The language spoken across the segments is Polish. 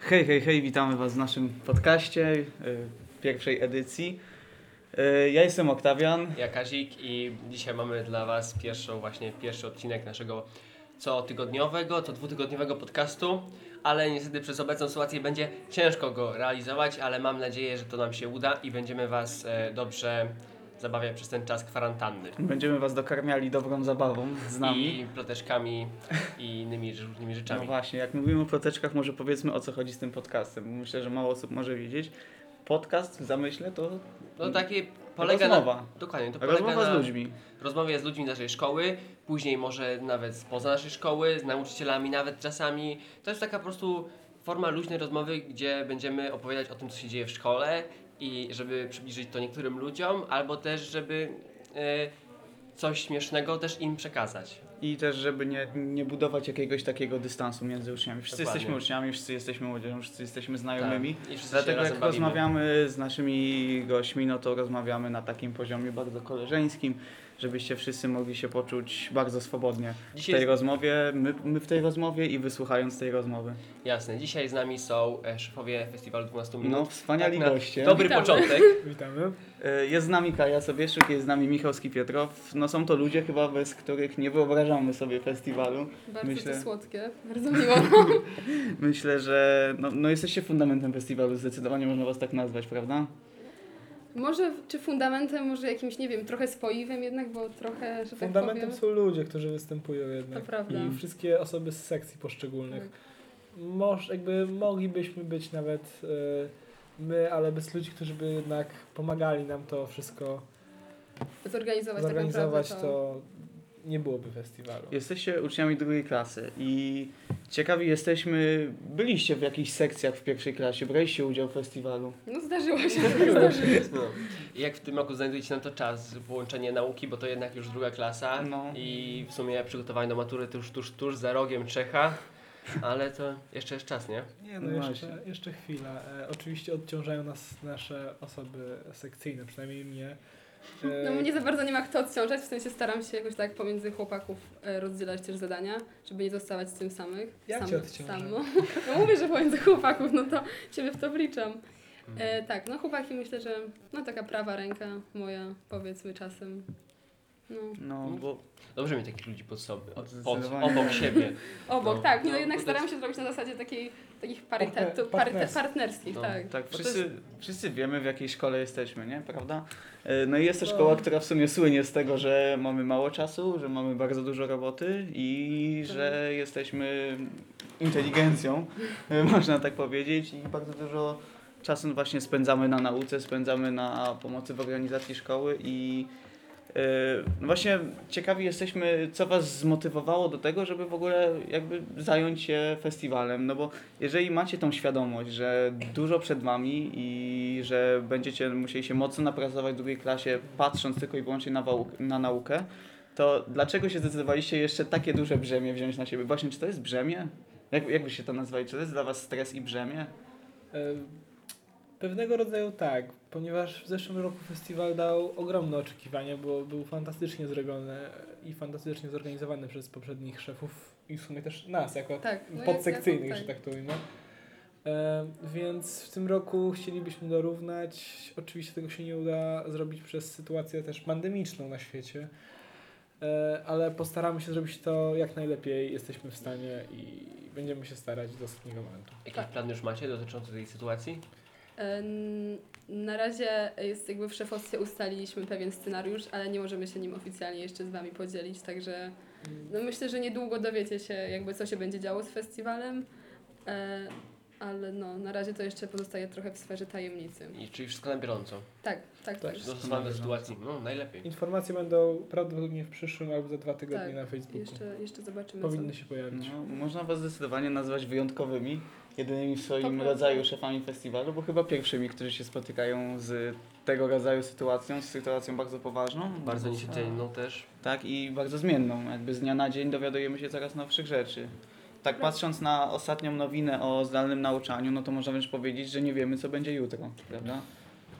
Hej, hej, hej, witamy Was w naszym podcaście, y, pierwszej edycji. Y, Ja jestem Oktawian. Ja Kazik i dzisiaj mamy dla Was pierwszą, właśnie pierwszy odcinek naszego cotygodniowego, co dwutygodniowego podcastu, ale niestety przez obecną sytuację będzie ciężko go realizować, ale mam nadzieję, że to nam się uda i będziemy Was e, dobrze zabawiać przez ten czas kwarantanny. Będziemy Was dokarmiali dobrą zabawą z nami. I ploteczkami i innymi różnymi No rzeczami. właśnie, jak mówimy o ploteczkach, może powiedzmy o co chodzi z tym podcastem. bo Myślę, że mało osób może wiedzieć. Podcast w zamyśle to No takie polega na... rozmowa. Dokładnie, to polega Rozmowa na z ludźmi. rozmowie z ludźmi z naszej szkoły, później może nawet spoza naszej szkoły, z nauczycielami nawet czasami. To jest taka po prostu forma luźnej rozmowy, gdzie będziemy opowiadać o tym, co się dzieje w szkole i żeby przybliżyć to niektórym ludziom, albo też, żeby e, coś śmiesznego też im przekazać. I też, żeby nie, nie budować jakiegoś takiego dystansu między uczniami. Wszyscy Dokładnie. jesteśmy uczniami, wszyscy jesteśmy młodzieżą, wszyscy jesteśmy znajomymi. Tak. Wszyscy Dlatego jak rozmawiamy z naszymi gośćmi, no to rozmawiamy na takim poziomie bardzo koleżeńskim, żebyście wszyscy mogli się poczuć bardzo swobodnie w Dzisiaj tej rozmowie, my, my w tej rozmowie i wysłuchając tej rozmowy. Jasne, dzisiaj z nami są e, szefowie festiwalu 12 minut. No, wspaniali Tak goście. Dobry Witamy. początek. Witamy. E, Jest z nami Kaja Sobieszuk, jest z nami Michalski Pietrow. No są to ludzie chyba, bez których nie wyobrażamy sobie festiwalu. Bardzo Myślę- to słodkie, bardzo miło. Myślę, że no, no jesteście fundamentem festiwalu, zdecydowanie można was tak nazwać, prawda? Może czy fundamentem, może jakimś, nie wiem, trochę spoiwem jednak, bo trochę, że tak Fundamentem powiem. są ludzie, którzy występują jednak. To prawda. I wszystkie osoby z sekcji poszczególnych. Moż, jakby moglibyśmy być nawet e, my, ale bez ludzi, którzy by jednak pomagali nam to wszystko Zorganizować, zorganizować, tak to nie byłoby festiwalu. Jesteście uczniami drugiej klasy i ciekawi jesteśmy, byliście w jakichś sekcjach w pierwszej klasie, braliście udział w festiwalu. No zdarzyło się. No. I jak w tym roku znajdujecie na to czas, połączenie nauki, bo to jednak już druga klasa No. i w sumie przygotowanie do matury tuż, tuż, tuż za rogiem Czecha, ale to jeszcze jest czas, nie? Nie, no No jeszcze, właśnie. jeszcze chwila. E, oczywiście odciążają nas nasze osoby sekcyjne, przynajmniej mnie. E, No mnie za bardzo nie ma kto odciążać, w sensie staram się jakoś tak pomiędzy chłopaków e, rozdzielać też zadania, żeby nie zostawać z tym samych. Jak Sam- cię odciąża? sam, no. mówię, że pomiędzy chłopaków, no to ciebie w to wliczam. Mhm. E, tak, no chłopaki myślę, że no taka prawa ręka moja, powiedzmy czasem. No. No, bo Dobrze mieć takich ludzi pod sobą, pod, obok siebie. Obok, No, tak, no, no, jednak to staram jest- się zrobić na zasadzie takiej, takich parytetów, partnerskich. partnerskich, No. tak. tak, wszyscy, wszyscy wiemy w jakiej szkole jesteśmy, nie? Prawda? E, No i jest to No. szkoła, która w sumie słynie z tego, że mamy mało czasu, że mamy bardzo dużo roboty i że jesteśmy inteligencją, e, można tak powiedzieć, i bardzo dużo czasu właśnie spędzamy na nauce, spędzamy na pomocy w organizacji szkoły i no właśnie ciekawi jesteśmy, co Was zmotywowało do tego, żeby w ogóle jakby zająć się festiwalem, no bo jeżeli macie tą świadomość, że dużo przed Wami i że będziecie musieli się mocno napracować w drugiej klasie, patrząc tylko i wyłącznie na, na naukę, to dlaczego się zdecydowaliście jeszcze takie duże brzemię wziąć na siebie? Właśnie, czy to jest brzemię? Jak, jak byście to nazwali? Czy to jest dla Was stres i brzemię? E, Pewnego rodzaju tak, ponieważ w zeszłym roku festiwal dał ogromne oczekiwania, bo był fantastycznie zrobiony i fantastycznie zorganizowany przez poprzednich szefów i w sumie też nas, jako Tak, no podsekcyjnych, że tak to ujmę. E, więc w tym roku chcielibyśmy dorównać. Oczywiście tego się nie uda zrobić przez sytuację też pandemiczną na świecie, e, ale postaramy się zrobić to jak najlepiej jesteśmy w stanie i będziemy się starać do ostatniego momentu. Jakiś plan już macie dotyczący tej sytuacji? Na razie jest jakby w szefostwie ustaliliśmy pewien scenariusz, ale nie możemy się nim oficjalnie jeszcze z Wami podzielić, także no myślę, że niedługo dowiecie się jakby co się będzie działo z festiwalem, e, ale no na razie to jeszcze pozostaje trochę w sferze tajemnicy. I, czyli wszystko na bieżąco. Tak, tak, Tak. tak. Dostosowane do sytuacji. No, najlepiej. Informacje będą prawdopodobnie w przyszłym albo za dwa tygodnie Tak, na Facebooku. Jeszcze, jeszcze zobaczymy Powinny co. się pojawić. No, można Was zdecydowanie nazwać wyjątkowymi, jedynymi w To swoim prawda. rodzaju szefami festiwalu, bo chyba pierwszymi, którzy się spotykają z tego rodzaju sytuacją, z sytuacją bardzo poważną. Bardzo niecierpliwą też. Tak, i bardzo zmienną. Jakby z dnia na dzień dowiadujemy się coraz nowszych rzeczy. tak patrząc na ostatnią nowinę o zdalnym nauczaniu, no to można wręcz powiedzieć, że nie wiemy, co będzie jutro, prawda?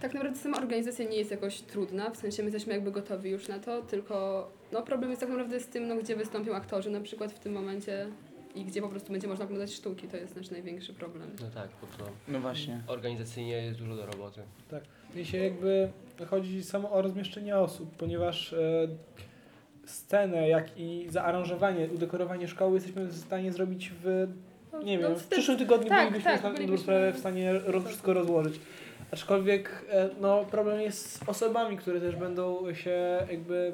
Tak naprawdę sama organizacja nie jest jakoś trudna, w sensie my jesteśmy jakby gotowi już na to, tylko no problem jest tak naprawdę z tym, no, gdzie wystąpią aktorzy na przykład w tym momencie i gdzie po prostu będzie można oglądać sztuki, to jest nasz największy problem. No tak, bo to No właśnie. organizacyjnie jest dużo do roboty. Mi się jakby chodzi samo o rozmieszczenie osób, ponieważ e, scenę, jak i zaaranżowanie, udekorowanie szkoły jesteśmy w stanie zrobić w, nie No, wiem, w przyszłym tygodniu tak, bylibyśmy tak, na bylibyśmy- sprawę w stanie ro, wszystko rozłożyć. Aczkolwiek e, no, problem jest z osobami, które też będą się jakby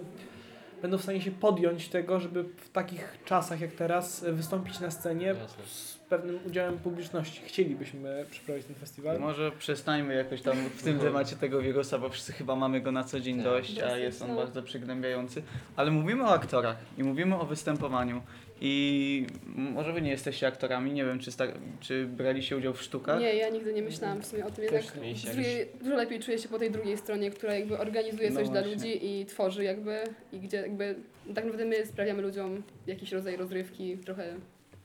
będą w stanie się podjąć tego, żeby w takich czasach jak teraz e, wystąpić na scenie Jasne. z pewnym udziałem publiczności. Chcielibyśmy przeprowadzić ten festiwal. Może przestańmy jakoś tam w tym temacie tego wirusa, bo wszyscy chyba mamy go na co dzień Tak. dość, a jest on no. bardzo przygnębiający. Ale mówimy o aktorach i mówimy o występowaniu. I może wy nie jesteście aktorami, nie wiem, czy, sta- czy braliście udział w sztukach? Nie, ja nigdy nie myślałam w sumie o tym, Też jednak nie. Mieliście dużo, dużo lepiej czuję się po tej drugiej stronie, która jakby organizuje No coś dla właśnie. ludzi i tworzy jakby i gdzie jakby tak naprawdę my sprawiamy ludziom jakiś rodzaj rozrywki, trochę,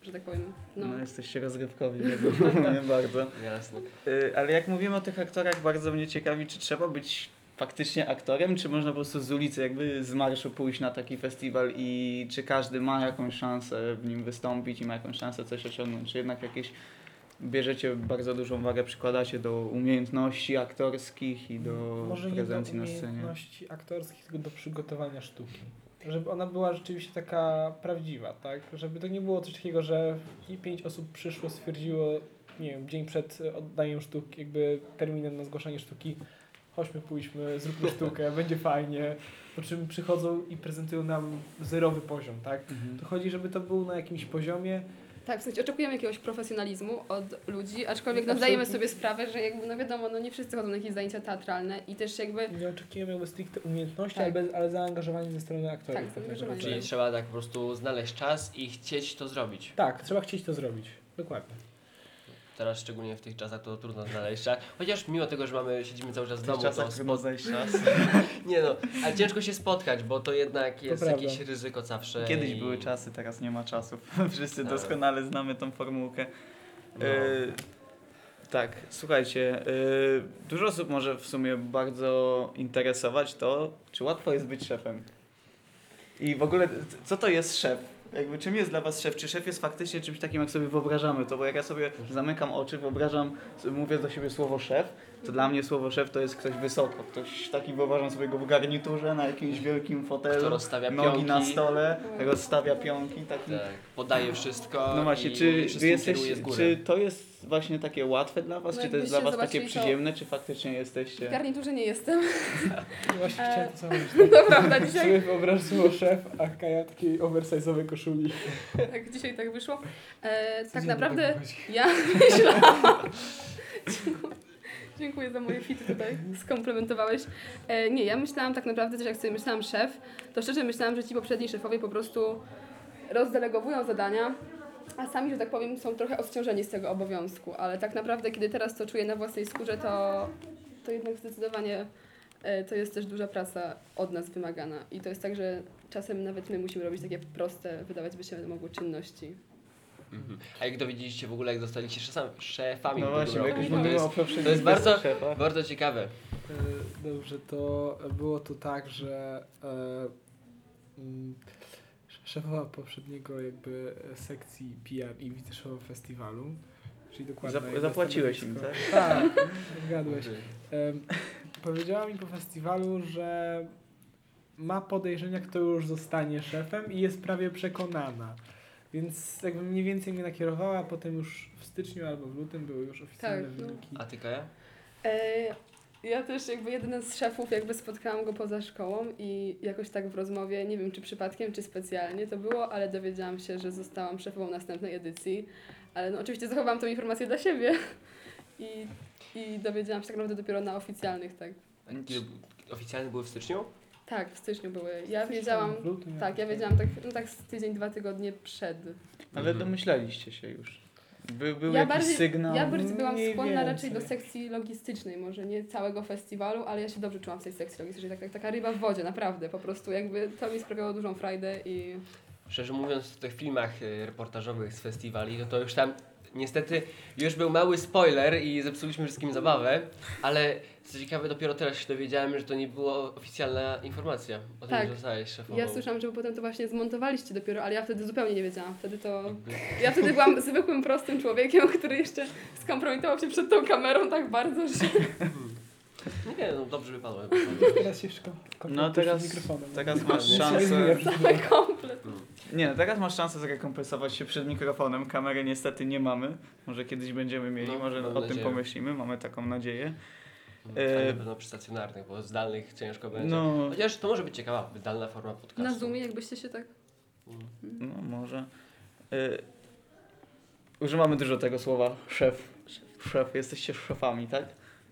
że tak powiem, no. No, jesteście rozrywkowi, nie bardzo. Jasne. Y, Ale jak mówimy o tych aktorach, bardzo mnie ciekawi, czy trzeba być faktycznie aktorem, czy można po prostu z ulicy, jakby z marszu pójść na taki festiwal i czy każdy ma jakąś szansę w nim wystąpić i ma jakąś szansę coś osiągnąć, czy jednak jakieś bierzecie bardzo dużą wagę, przykładacie do umiejętności aktorskich i do Może nie prezencji do na scenie. umiejętności aktorskich, tylko do przygotowania sztuki. Żeby ona była rzeczywiście taka prawdziwa, tak? Żeby to nie było coś takiego, że i pięć osób przyszło, stwierdziło, nie wiem, dzień przed oddaniem sztuki, jakby terminem na zgłaszanie sztuki, chodźmy, pójdźmy, zróbmy sztukę, będzie fajnie, po czym przychodzą i prezentują nam zerowy poziom, tak? Mhm. To chodzi, żeby to był na jakimś poziomie, Tak, w sensie oczekujemy jakiegoś profesjonalizmu od ludzi, aczkolwiek no, zdajemy sobie sprawę, że jakby, no wiadomo, no nie wszyscy chodzą na jakieś zajęcia teatralne i też jakby nie oczekujemy jakby stricte umiejętności, Tak. ale, ale zaangażowanie ze strony aktorów. Tak, zaangażowanie. Czyli trzeba tak po prostu znaleźć czas i chcieć to zrobić. Tak, trzeba chcieć to zrobić. Dokładnie. Teraz szczególnie w tych czasach to trudno znaleźć czas. Chociaż mimo tego, że mamy, siedzimy cały czas w W domu, tych to czasach trudno znaleźć czas. Nie no, ale ciężko się spotkać, bo to jednak jest prawda. jakieś ryzyko zawsze. Kiedyś i... były czasy, teraz nie ma czasów. Wszyscy Tak. doskonale znamy tą formułkę. No. E, tak, słuchajcie, e, dużo osób może w sumie bardzo interesować to, czy łatwo jest być szefem. I w ogóle, co to jest szef? Jakby czym jest dla was szef? Czy szef jest faktycznie czymś takim, jak sobie wyobrażamy to? Bo jak ja sobie zamykam oczy, wyobrażam, mówię do siebie słowo szef, to dla mnie słowo szef to jest ktoś wysoko. Ktoś taki wyobrażam sobie go w garniturze, na jakimś wielkim Kto fotelu, rozstawia nogi pionki. na stole, rozstawia pionki, taki Tak, podaje wszystko. no właśnie, czy wy góry. czy to jest właśnie takie łatwe dla was, No czy to jest dla was takie przyziemne, czy faktycznie w jesteście... garniturze nie jestem. Właśnie E, chciałem to samo No prawda, dzisiaj, Sobie wyobraź słowo szef, a Kaja takiej oversize'owej koszuli. tak, dzisiaj tak wyszło. E, tak naprawdę tak wychodzi. ja myślałam... Dziękuję. Dziękuję za moje fity tutaj, skomplementowałeś. E, nie, ja myślałam tak naprawdę też jak sobie myślałam szef, to szczerze myślałam, że ci poprzedni szefowie po prostu rozdelegowują zadania, a sami, że tak powiem, są trochę odciążeni z tego obowiązku, ale tak naprawdę kiedy teraz to czuję na własnej skórze, to, to jednak zdecydowanie e, to jest też duża praca od nas wymagana i to jest tak, że czasem nawet my musimy robić takie proste, wydawać by się mogły czynności. Mhm. A jak dowiedzieliście w ogóle, jak zostaliście szefami, szefami No właśnie, bo ubiegłym jak już roku? mówimy to o jest poprzednim to jest bardzo- szefa. bardzo ciekawe. E, Dobrze, to było to tak, że e, mm, szefowa poprzedniego jakby sekcji PR i wiceszefowa festiwalu, czyli dokładnie... Zap- zapłaciłeś im, tak? Tak, zgadłeś. Em, powiedziała mi po festiwalu, że ma podejrzenia, kto już zostanie szefem i jest prawie przekonana. Więc jakby mniej więcej mnie nakierowała, a potem już w styczniu albo w lutym były już oficjalne Tak, no. wyniki. A ty Kaja? E, Ja też jakby jeden z szefów, jakby spotkałam go poza szkołą i jakoś tak w rozmowie, nie wiem czy przypadkiem, czy specjalnie to było, ale dowiedziałam się, że zostałam szefową następnej edycji. Ale no oczywiście zachowałam tą informację dla siebie i, i dowiedziałam się tak naprawdę dopiero na oficjalnych, tak. Oficjalne były w styczniu? Tak, w styczniu były. Ja wiedziałam, W lutym tak, ja wiedziałam tak, no tak z tydzień, dwa tygodnie przed. Ale Mhm. domyślaliście się już. By, był Ja jakiś bardziej- sygnał. Ja bardziej byłam mniej skłonna raczej do więcej. sekcji logistycznej, może nie całego festiwalu, ale ja się dobrze czułam w tej sekcji logistycznej. Tak, tak, taka ryba w wodzie, naprawdę. Po prostu jakby to mi sprawiało dużą frajdę i Szczerze mówiąc, w tych filmach y, reportażowych z festiwali, no to już tam niestety już był mały spoiler i zepsuliśmy wszystkim zabawę, ale co ciekawe, dopiero teraz się dowiedziałem, że to nie była oficjalna informacja o tym, Tak. że zostałeś szefową. Ja słyszałam, że potem to właśnie zmontowaliście dopiero, ale ja wtedy zupełnie nie wiedziałam. Wtedy to... Jakby- Ja wtedy byłam zwykłym, prostym człowiekiem, który jeszcze skompromitował się przed tą kamerą tak bardzo, że... Nie, no dobrze wypadło. Teraz szko- No teraz- mikrofonem. teraz masz szansę. chwilę. Komplet. Nie, no teraz masz szansę zrekompensować się przed mikrofonem. Kamery niestety nie mamy. Może kiedyś będziemy mieli, No, może mam o tym nadzieję. pomyślimy, mamy taką nadzieję. E, na pewno przy stacjonarnych, bo zdalnych ciężko będzie. No, Chociaż to może być ciekawa, zdalna forma podcastu. Na Zoomie jakbyście się tak... Mm. no może. Y, używamy dużo tego słowa szef. Szef, jesteście szefami, tak?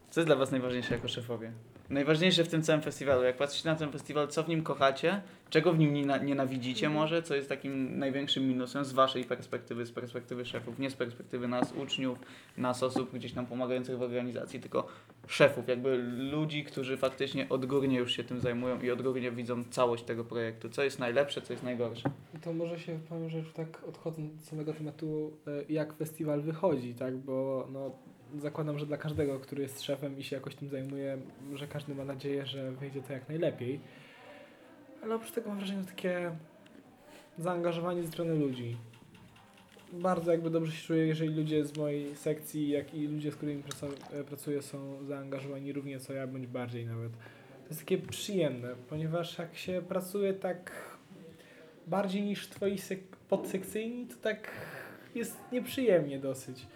Co jest dla was najważniejsze jako szefowie? Najważniejsze w tym całym festiwalu, jak patrzycie na ten festiwal, co w nim kochacie, czego w nim niena- nienawidzicie Mhm. może, co jest takim największym minusem z waszej perspektywy, z perspektywy szefów, nie z perspektywy nas, uczniów, nas, osób gdzieś tam pomagających w organizacji, tylko szefów, jakby ludzi, którzy faktycznie odgórnie już się tym zajmują i odgórnie widzą całość tego projektu, co jest najlepsze, co jest najgorsze. To może się powiem, że tak odchodząc od samego tematu, e, jak festiwal wychodzi, tak? Bo no, zakładam, że dla każdego, który jest szefem i się jakoś tym zajmuje, że każdy ma nadzieję, że wyjdzie to jak najlepiej. Ale oprócz tego mam wrażenie, że takie zaangażowanie ze strony ludzi. Bardzo jakby dobrze się czuję, jeżeli ludzie z mojej sekcji, jak i ludzie, z którymi e, pracuję, są zaangażowani równie co ja, bądź bardziej nawet. To jest takie przyjemne, ponieważ jak się pracuje tak bardziej niż twoi sek- podsekcyjni, to tak jest nieprzyjemnie dosyć.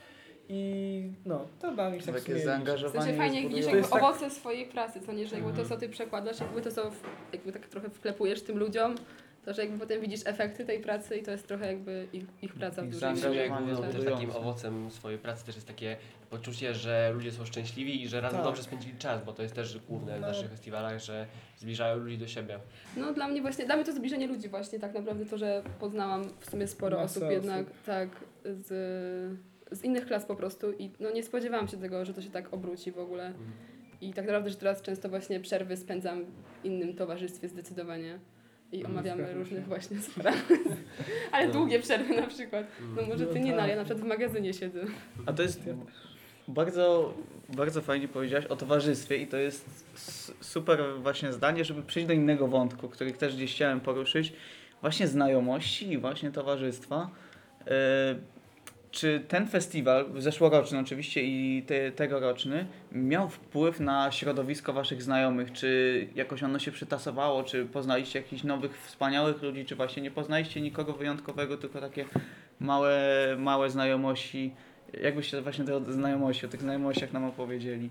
I no, to dla mnie się tak Takie w sumie liczy. W zaangażowanie sensie fajnie jest jak widzisz jakby tak- owoce swojej pracy, co nie, że jakby to, Mhm. co ty przekładasz, jakby to, co w, jakby tak trochę wklepujesz tym ludziom, to, że jakby potem widzisz efekty tej pracy i to jest trochę jakby ich, ich praca w zaangażowanie główną też takim owocem swojej pracy też jest takie poczucie, że ludzie są szczęśliwi i że razem Tak. dobrze spędzili czas, bo to jest też główne w No. naszych festiwalach, że zbliżają ludzi do siebie. No dla mnie właśnie, dla mnie to zbliżenie ludzi właśnie, tak naprawdę to, że poznałam w sumie sporo osób jednak, osób. tak, z, z innych klas po prostu i no nie spodziewałam się tego, że to się tak obróci w ogóle. I tak naprawdę, że teraz często właśnie przerwy spędzam w innym towarzystwie zdecydowanie. I Mhm, omawiamy różnych właśnie spraw. Ale No. długie przerwy na przykład. No może ty nie, no, ale ja na przykład w magazynie siedzę. A to jest bardzo, bardzo fajnie powiedziałaś o towarzystwie i to jest super właśnie zdanie, żeby przejść do innego wątku, który też gdzieś chciałem poruszyć. Właśnie znajomości i właśnie towarzystwa. Czy ten festiwal, zeszłoroczny oczywiście i te, tegoroczny, miał wpływ na środowisko waszych znajomych? Czy jakoś ono się przytasowało? Czy poznaliście jakichś nowych, wspaniałych ludzi? Czy właśnie nie poznaliście nikogo wyjątkowego, tylko takie małe, małe znajomości? Jakbyście właśnie te znajomości, o tych znajomościach nam opowiedzieli?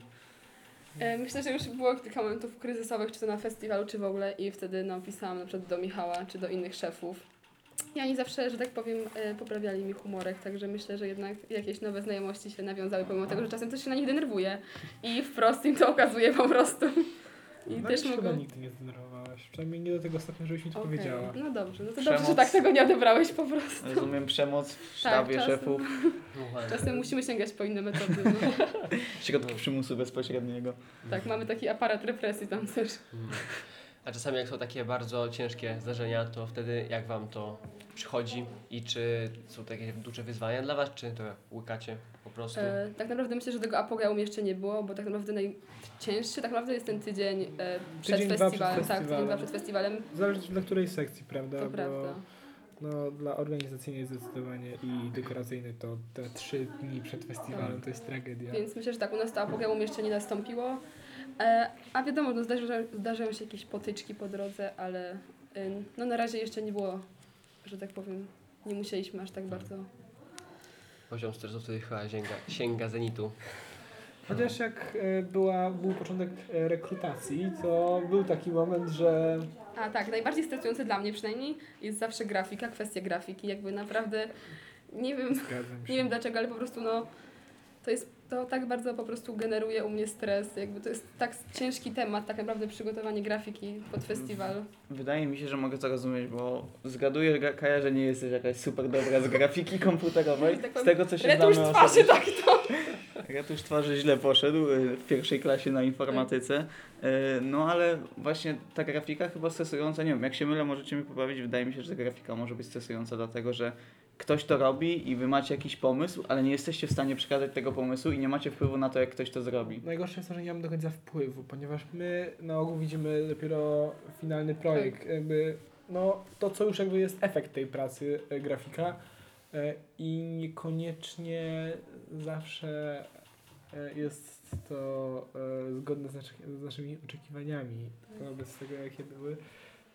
E, Myślę, że już było kilka momentów kryzysowych, czy to na festiwalu, czy w ogóle i wtedy no, na przykład do Michała, czy do innych szefów. I oni zawsze, że tak powiem, e, poprawiali mi humorek, także myślę, że jednak jakieś nowe znajomości się nawiązały, pomimo tego, że czasem coś się na nich denerwuje i wprost im to okazuje po prostu. I No, też mogą... nigdy nie zdenerwowałaś. Przynajmniej nie do tego stopnia, żebyś mi to Okej, powiedziała. No dobrze, no to Przemoc. dobrze, że tak tego nie odebrałeś po prostu. Rozumiem przemoc w Tak, sztabie czasem. szefów. Czasem musimy sięgać po inne metody. No. środki przymusu bezpośredniego. Tak, mamy taki aparat represji tam też. A czasami jak są takie bardzo ciężkie zdarzenia, to wtedy jak wam to przychodzi i czy są takie duże wyzwania dla was, czy to łykacie po prostu? E, tak naprawdę myślę, że tego apogeum jeszcze nie było, bo tak naprawdę najcięższy tak naprawdę jest ten tydzień e, przed Tydzień, dwa przed festiwalem. Tak, tydzień dwa festiwalem. przed festiwalem. Zależy dla której sekcji, prawda? To Bo prawda. no, dla organizacyjnej zdecydowanie i dekoracyjnej to te trzy dni przed festiwalem to jest tragedia. Więc myślę, że tak, u nas to apogeum jeszcze nie nastąpiło. E, a wiadomo, no, zdarzają, zdarzają się jakieś potyczki po drodze, ale y, no, na razie jeszcze nie było, że tak powiem, nie musieliśmy aż tak bardzo. Poziom stresu wtedy chyba sięga, sięga zenitu. Chociaż jak e, była, był początek e, rekrutacji, to był taki moment, że A tak, najbardziej stresujące dla mnie przynajmniej jest zawsze grafika, kwestia grafiki. Jakby naprawdę nie wiem, zgadzam się. Nie wiem dlaczego, ale po prostu no, to jest, to tak bardzo po prostu generuje u mnie stres, jakby to jest tak ciężki temat, tak naprawdę przygotowanie grafiki pod festiwal. Wydaje mi się, że mogę to rozumieć, bo zgaduję, Ga- Kaja, że nie jesteś jakaś super dobra z grafiki komputerowej. Tak Z tego, co się Retusz znamy twarzy, osobiście. tak to. Już twarzy źle poszedł y, w pierwszej klasie na informatyce. Y, No ale właśnie ta grafika chyba stresująca, nie wiem, jak się mylę, możecie mi poprawić. Wydaje mi się, że ta grafika może być stresująca, dlatego że ktoś to robi i wy macie jakiś pomysł, ale nie jesteście w stanie przekazać tego pomysłu i nie macie wpływu na to, jak ktoś to zrobi. Najgorsze jest to, że nie mamy do końca wpływu, ponieważ my na ogół widzimy dopiero finalny projekt. Jakby, no, to, co już jakby jest efekt tej pracy e, grafika e, i niekoniecznie zawsze e, jest to e, zgodne z, naszy, z naszymi oczekiwaniami wobec tego, jakie były.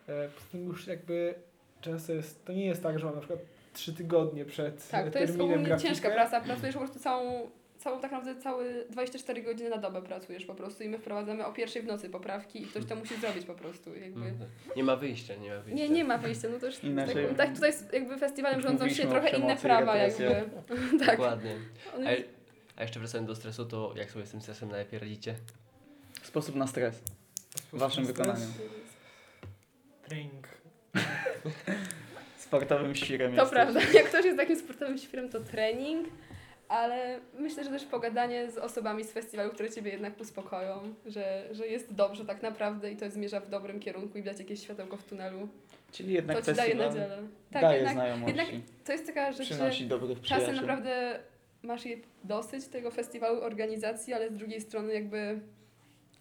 E, Poza tym już jakby często jest, to nie jest tak, że mam na przykład trzy tygodnie przed Tak, to jest ogólnie grafikę. ciężka praca. Pracujesz po prostu całą, całą tak naprawdę całe 24 godziny na dobę pracujesz po prostu i my wprowadzamy o pierwszej w nocy poprawki i ktoś to musi zrobić po prostu. Jakby. Mhm. Nie ma wyjścia, nie ma wyjścia. Nie, nie ma wyjścia. No to już Inaczej- tak, tak tutaj jakby festiwalem rządzą się trochę inne prawa jakby. tak. Dokładnie. A, a jeszcze wracając do stresu, to jak sobie z tym stresem najlepiej radzicie? Sposób na stres w waszym Stres, wykonaniu. Trening. Sportowym świrem To jesteś. prawda. Jak ktoś jest takim sportowym świrem, to trening. Ale myślę, że też pogadanie z osobami z festiwalu, które Ciebie jednak uspokoją, że, że jest dobrze tak naprawdę i to zmierza w dobrym kierunku i widać jakieś światełko w tunelu. Czyli jednak to Ci daje nadzieję. Tak, daje jednak, znajomości, jednak to jest taka rzecz, że przynosi dobrych czasem naprawdę masz je dosyć tego festiwalu, organizacji, ale z drugiej strony jakby...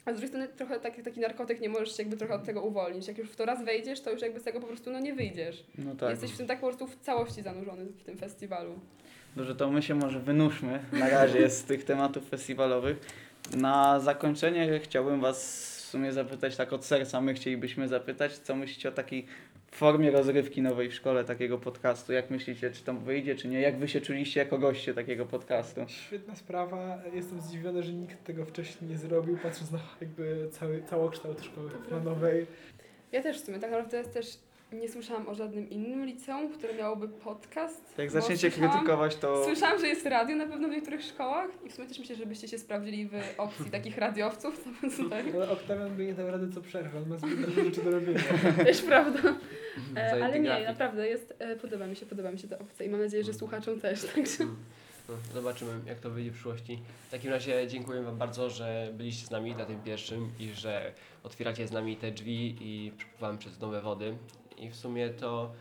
A z drugiej strony trochę taki, taki narkotyk nie możesz się jakby trochę od tego uwolnić. Jak już w to raz wejdziesz, to już jakby z tego po prostu no nie wyjdziesz. No tak. Jesteś w tym tak po prostu w całości zanurzony w tym festiwalu. Dobrze, to my się może wynurzmy na razie z tych tematów festiwalowych. Na zakończenie chciałbym Was w sumie zapytać tak od serca, my chcielibyśmy zapytać, co myślicie o takiej formie rozrywki nowej w szkole, takiego podcastu. Jak myślicie, czy to wyjdzie, czy nie? Jak Wy się czuliście jako goście takiego podcastu? Świetna sprawa. Jestem zdziwiony, że nikt tego wcześniej nie zrobił, patrząc na jakby cały, całokształt szkoły planowej. Ja też w sumie tak naprawdę też nie słyszałam o żadnym innym liceum, które miałoby podcast. Jak zaczniecie słyszałam- krytykować, to Słyszałam, że jest radio na pewno w niektórych szkołach i w sumie też myślę, żebyście się sprawdzili w opcji takich radiowców. To super. Ale Oktawian by nie dał rady co przerwa, on ma zbyt dużo rzeczy do robienia. Też prawda. E, Zajęty ale nie, grafik. naprawdę jest, e, podoba mi się, podoba mi się ta opcja i mam nadzieję, że słuchaczom też. Także. Mm. No, zobaczymy, jak to wyjdzie w przyszłości. W takim razie dziękuję Wam bardzo, że byliście z nami na tym pierwszym i że otwieracie z nami te drzwi i przepływamy przez nowe wody. I w sumie to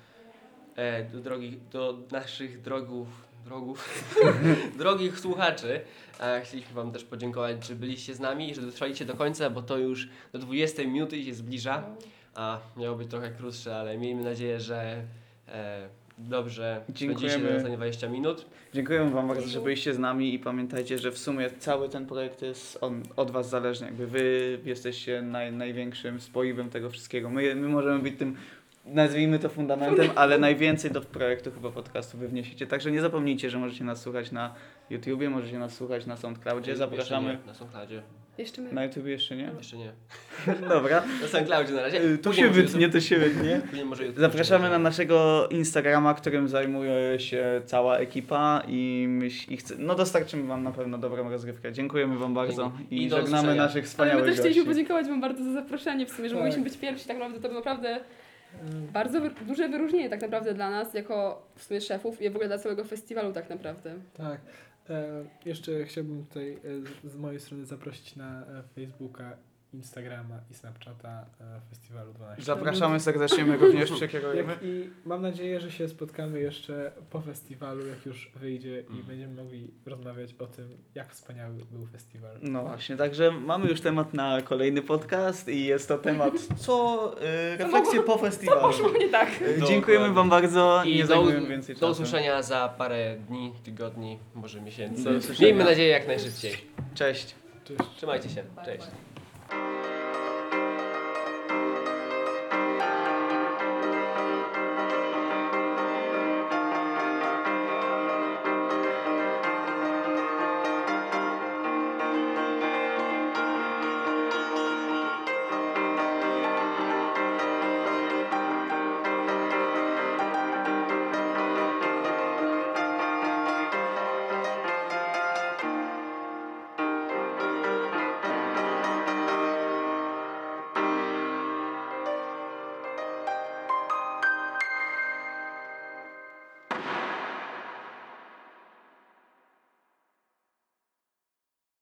e, do, drogich, do naszych drogów, drogów, drogich słuchaczy e, chcieliśmy Wam też podziękować, że byliście z nami i że dotrwaliście do końca, bo to już do 20 minuty się zbliża. A miało być trochę krótsze, ale miejmy nadzieję, że e, dobrze spędziliście Dziękujemy. ostatnie 20 minut. Dziękuję Wam bardzo, że byliście z nami i pamiętajcie, że w sumie cały ten projekt jest on, od Was zależny. Jakby Wy jesteście naj, największym spoiwem tego wszystkiego. My, my możemy być tym, nazwijmy to fundamentem, ale najwięcej do projektu chyba podcastu Wy wniesiecie. Także nie zapomnijcie, że możecie nas słuchać na YouTubie, możecie nas słuchać na SoundCloudzie. Zapraszamy. Jeszcze nie, na SoundCloudzie. Jeszcze my. Na YouTubie jeszcze nie? Jeszcze nie. Dobra. Na SoundCloudzie na razie. Y, Później się wytnie, to się wytnie. Zapraszamy na naszego Instagrama, którym zajmuje się cała ekipa i, myśl, i chce, no dostarczymy Wam na pewno dobrą rozgrywkę. Dziękujemy Wam bardzo i, I żegnamy naszych Ale my wspaniałych też gości. chcieliśmy podziękować Wam bardzo za zaproszenie w sumie, że Tak. mogliśmy być pierwsi, tak naprawdę to naprawdę bardzo wy- duże wyróżnienie tak naprawdę dla nas, jako w sumie szefów i w ogóle dla całego festiwalu tak naprawdę. Tak. E, jeszcze chciałbym tutaj e, z, z mojej strony zaprosić na e, Facebooka, Instagrama i Snapchata e, Festiwalu 12. Zapraszamy serdecznie, my również przekierujemy. Jak I mam nadzieję, że się spotkamy jeszcze po festiwalu, jak już wyjdzie i Mhm. będziemy mogli rozmawiać o tym, jak wspaniały był festiwal. No właśnie, także mamy już temat na kolejny podcast i jest to temat co y, refleksje po festiwalu. Poszło nie tak. Y, Dziękujemy Wam bardzo, I nie do, zajmujemy więcej do czasu. usłyszenia za parę dni, tygodni, może miesięcy. Do. Miejmy nadzieję jak najszybciej. Cześć. Cześć. Trzymajcie się. Bye, Cześć. bye.